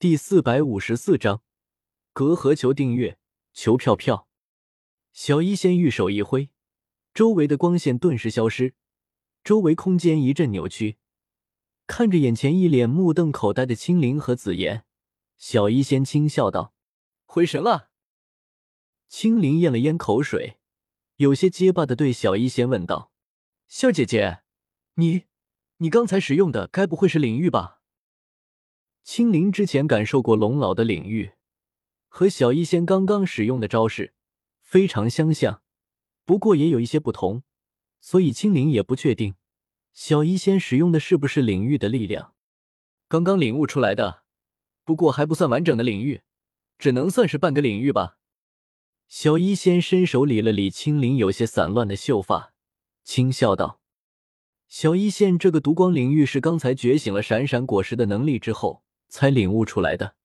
第四百五十四章，隔阂求订阅，求票票。小医仙玉手一挥，周围的光线顿时消失，周围空间一阵扭曲。看着眼前一脸目瞪口呆的青灵和紫妍，小医仙轻笑道：“回神了。”青灵咽了咽口水，有些结巴的对小医仙问道：“秀姐姐，你，你刚才使用的该不会是领域吧？”青灵之前感受过龙老的领域，和小医仙刚刚使用的招式非常相像，不过也有一些不同，所以青灵也不确定小医仙使用的是不是领域的力量。刚刚领悟出来的，不过还不算完整的领域，只能算是半个领域吧。小医仙伸手理了理青灵有些散乱的秀发，轻笑道：“小医仙，这个毒光领域是刚才觉醒了闪闪果实的能力之后。”才领悟出来的。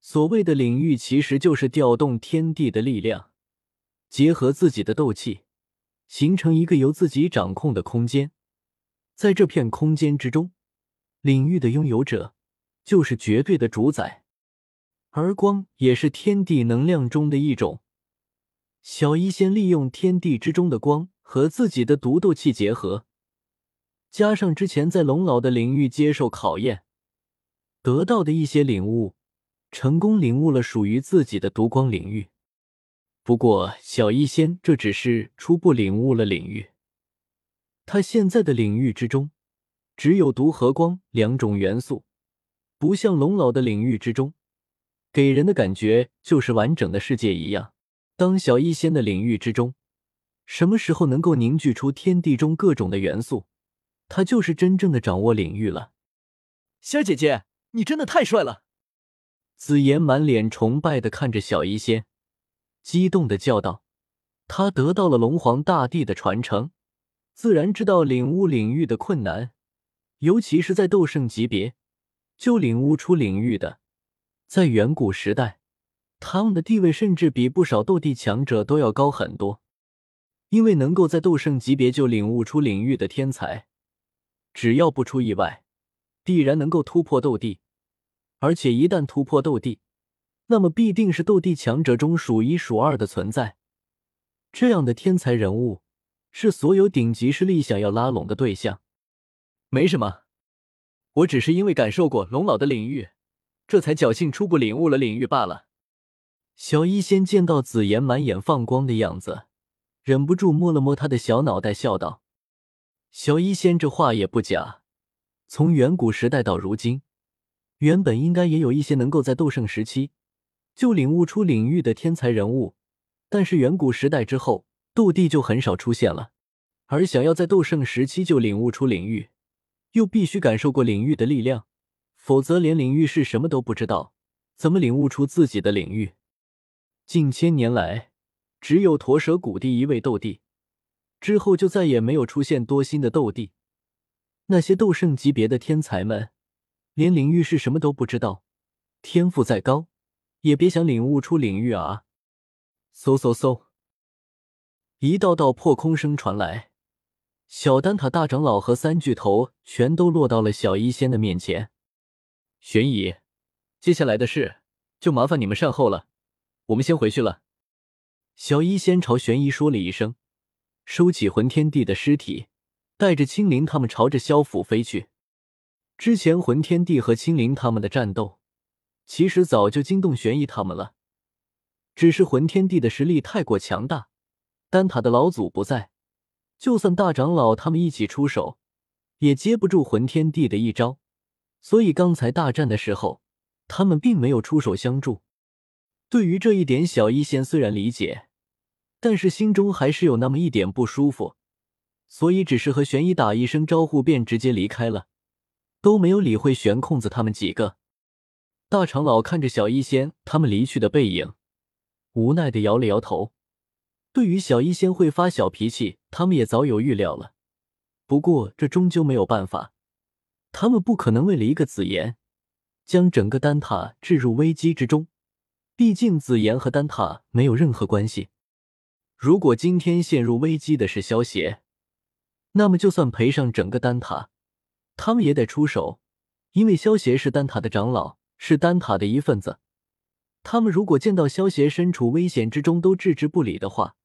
所谓的领域，其实就是调动天地的力量，结合自己的斗气，形成一个由自己掌控的空间。在这片空间之中，领域的拥有者就是绝对的主宰。而光也是天地能量中的一种。小医仙利用天地之中的光和自己的毒斗气结合，加上之前在龙老的领域接受考验。得到的一些领悟，成功领悟了属于自己的毒光领域。不过，小医仙这只是初步领悟了领域。他现在的领域之中，只有毒和光两种元素，不像龙老的领域之中，给人的感觉就是完整的世界一样。当小医仙的领域之中，什么时候能够凝聚出天地中各种的元素，他就是真正的掌握领域了。仙儿姐姐。你真的太帅了！紫妍满脸崇拜的看着小医仙，激动的叫道：“他得到了龙皇大帝的传承，自然知道领悟领域的困难，尤其是在斗圣级别就领悟出领域的，在远古时代，他们的地位甚至比不少斗帝强者都要高很多。因为能够在斗圣级别就领悟出领域的天才，只要不出意外。”必然能够突破斗帝，而且一旦突破斗帝，那么必定是斗帝强者中数一数二的存在。这样的天才人物，是所有顶级势力想要拉拢的对象。没什么，我只是因为感受过龙老的领域，这才侥幸初步领悟了领域罢了。小医仙见到紫妍满眼放光的样子，忍不住摸了摸他的小脑袋，笑道：“小医仙这话也不假。”从远古时代到如今，原本应该也有一些能够在斗圣时期就领悟出领域的天才人物，但是远古时代之后，斗帝就很少出现了。而想要在斗圣时期就领悟出领域，又必须感受过领域的力量，否则连领域是什么都不知道，怎么领悟出自己的领域？近千年来，只有驼蛇谷地一位斗帝，之后就再也没有出现多新的斗帝。那些斗圣级别的天才们，连领域是什么都不知道，天赋再高，也别想领悟出领域啊！嗖嗖嗖，一道道破空声传来，小丹塔大长老和三巨头全都落到了小医仙的面前。玄姨，接下来的事就麻烦你们善后了，我们先回去了。小医仙朝玄姨说了一声，收起魂天帝的尸体。带着青灵他们朝着萧府飞去。之前魂天帝和青灵他们的战斗，其实早就惊动玄逸他们了。只是魂天帝的实力太过强大，丹塔的老祖不在，就算大长老他们一起出手，也接不住魂天帝的一招。所以刚才大战的时候，他们并没有出手相助。对于这一点，小医仙虽然理解，但是心中还是有那么一点不舒服。所以，只是和玄一打一声招呼，便直接离开了，都没有理会玄空子他们几个。大长老看着小医仙他们离去的背影，无奈的摇了摇头。对于小医仙会发小脾气，他们也早有预料了。不过，这终究没有办法，他们不可能为了一个紫妍，将整个丹塔置入危机之中。毕竟，紫妍和丹塔没有任何关系。如果今天陷入危机的是萧邪，那么，就算赔上整个丹塔，他们也得出手，因为萧协是丹塔的长老，是丹塔的一份子。他们如果见到萧协身处危险之中都置之不理的话，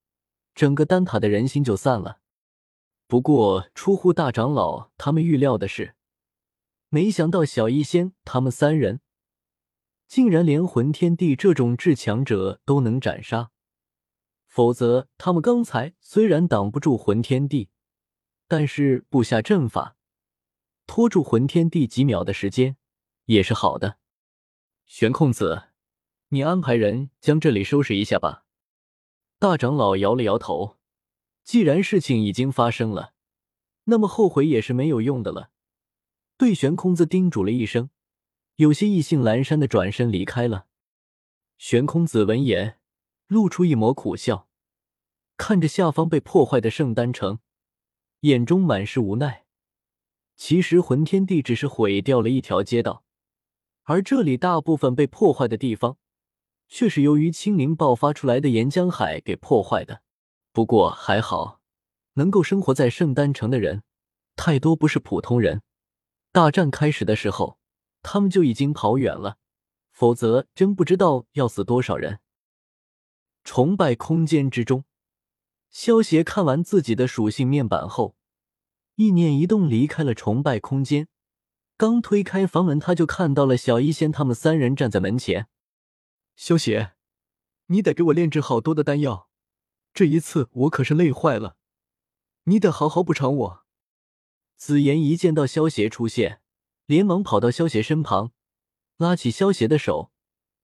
整个丹塔的人心就散了。不过，出乎大长老他们预料的是，没想到小医仙他们三人竟然连魂天帝这种至强者都能斩杀。否则，他们刚才虽然挡不住魂天帝，但是布下阵法，拖住魂天帝几秒的时间也是好的。玄空子，你安排人将这里收拾一下吧。大长老摇了摇头。既然事情已经发生了，那么后悔也是没有用的了。对悬空子叮嘱了一声，有些意兴阑珊的转身离开了。悬空子闻言，露出一抹苦笑，看着下方被破坏的圣丹城，眼中满是无奈。其实魂天地只是毁掉了一条街道，而这里大部分被破坏的地方，却是由于清明爆发出来的岩浆海给破坏的。不过还好，能够生活在圣丹城的人太多，不是普通人。大战开始的时候，他们就已经跑远了，否则真不知道要死多少人。崇拜空间之中，萧协看完自己的属性面板后，意念一动，离开了崇拜空间。刚推开房门，他就看到了小医仙他们三人站在门前。萧协，你得给我炼制好多的丹药。这一次我可是累坏了，你得好好补偿我。紫妍一见到萧协出现，连忙跑到萧协身旁，拉起萧协的手，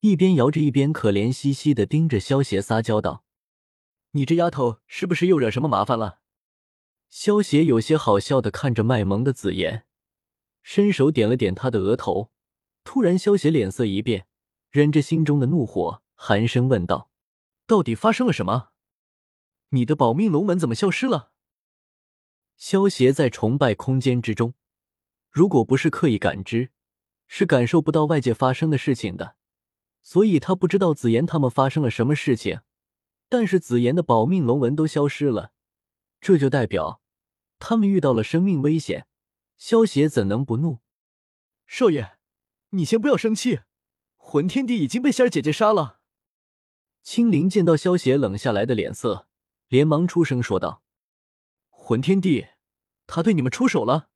一边摇着一边可怜兮兮的盯着萧协撒娇道：“你这丫头是不是又惹什么麻烦了？”萧协有些好笑的看着卖萌的紫妍，伸手点了点她的额头。突然，萧协脸色一变，忍着心中的怒火，寒声问道：“到底发生了什么？”你的保命龙门怎么消失了？萧协在崇拜空间之中，如果不是刻意感知，是感受不到外界发生的事情的。所以他不知道紫妍他们发生了什么事情。但是紫妍的保命龙纹都消失了，这就代表他们遇到了生命危险。萧协怎能不怒？少爷，你先不要生气，魂天帝已经被仙儿姐姐杀了。青灵见到萧协冷下来的脸色。连忙出声说道：“魂天帝，他对你们出手了，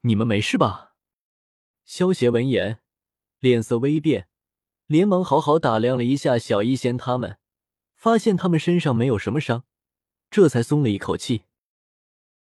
你们没事吧？”萧协闻言，脸色微变，连忙好好打量了一下小医仙他们，发现他们身上没有什么伤，这才松了一口气。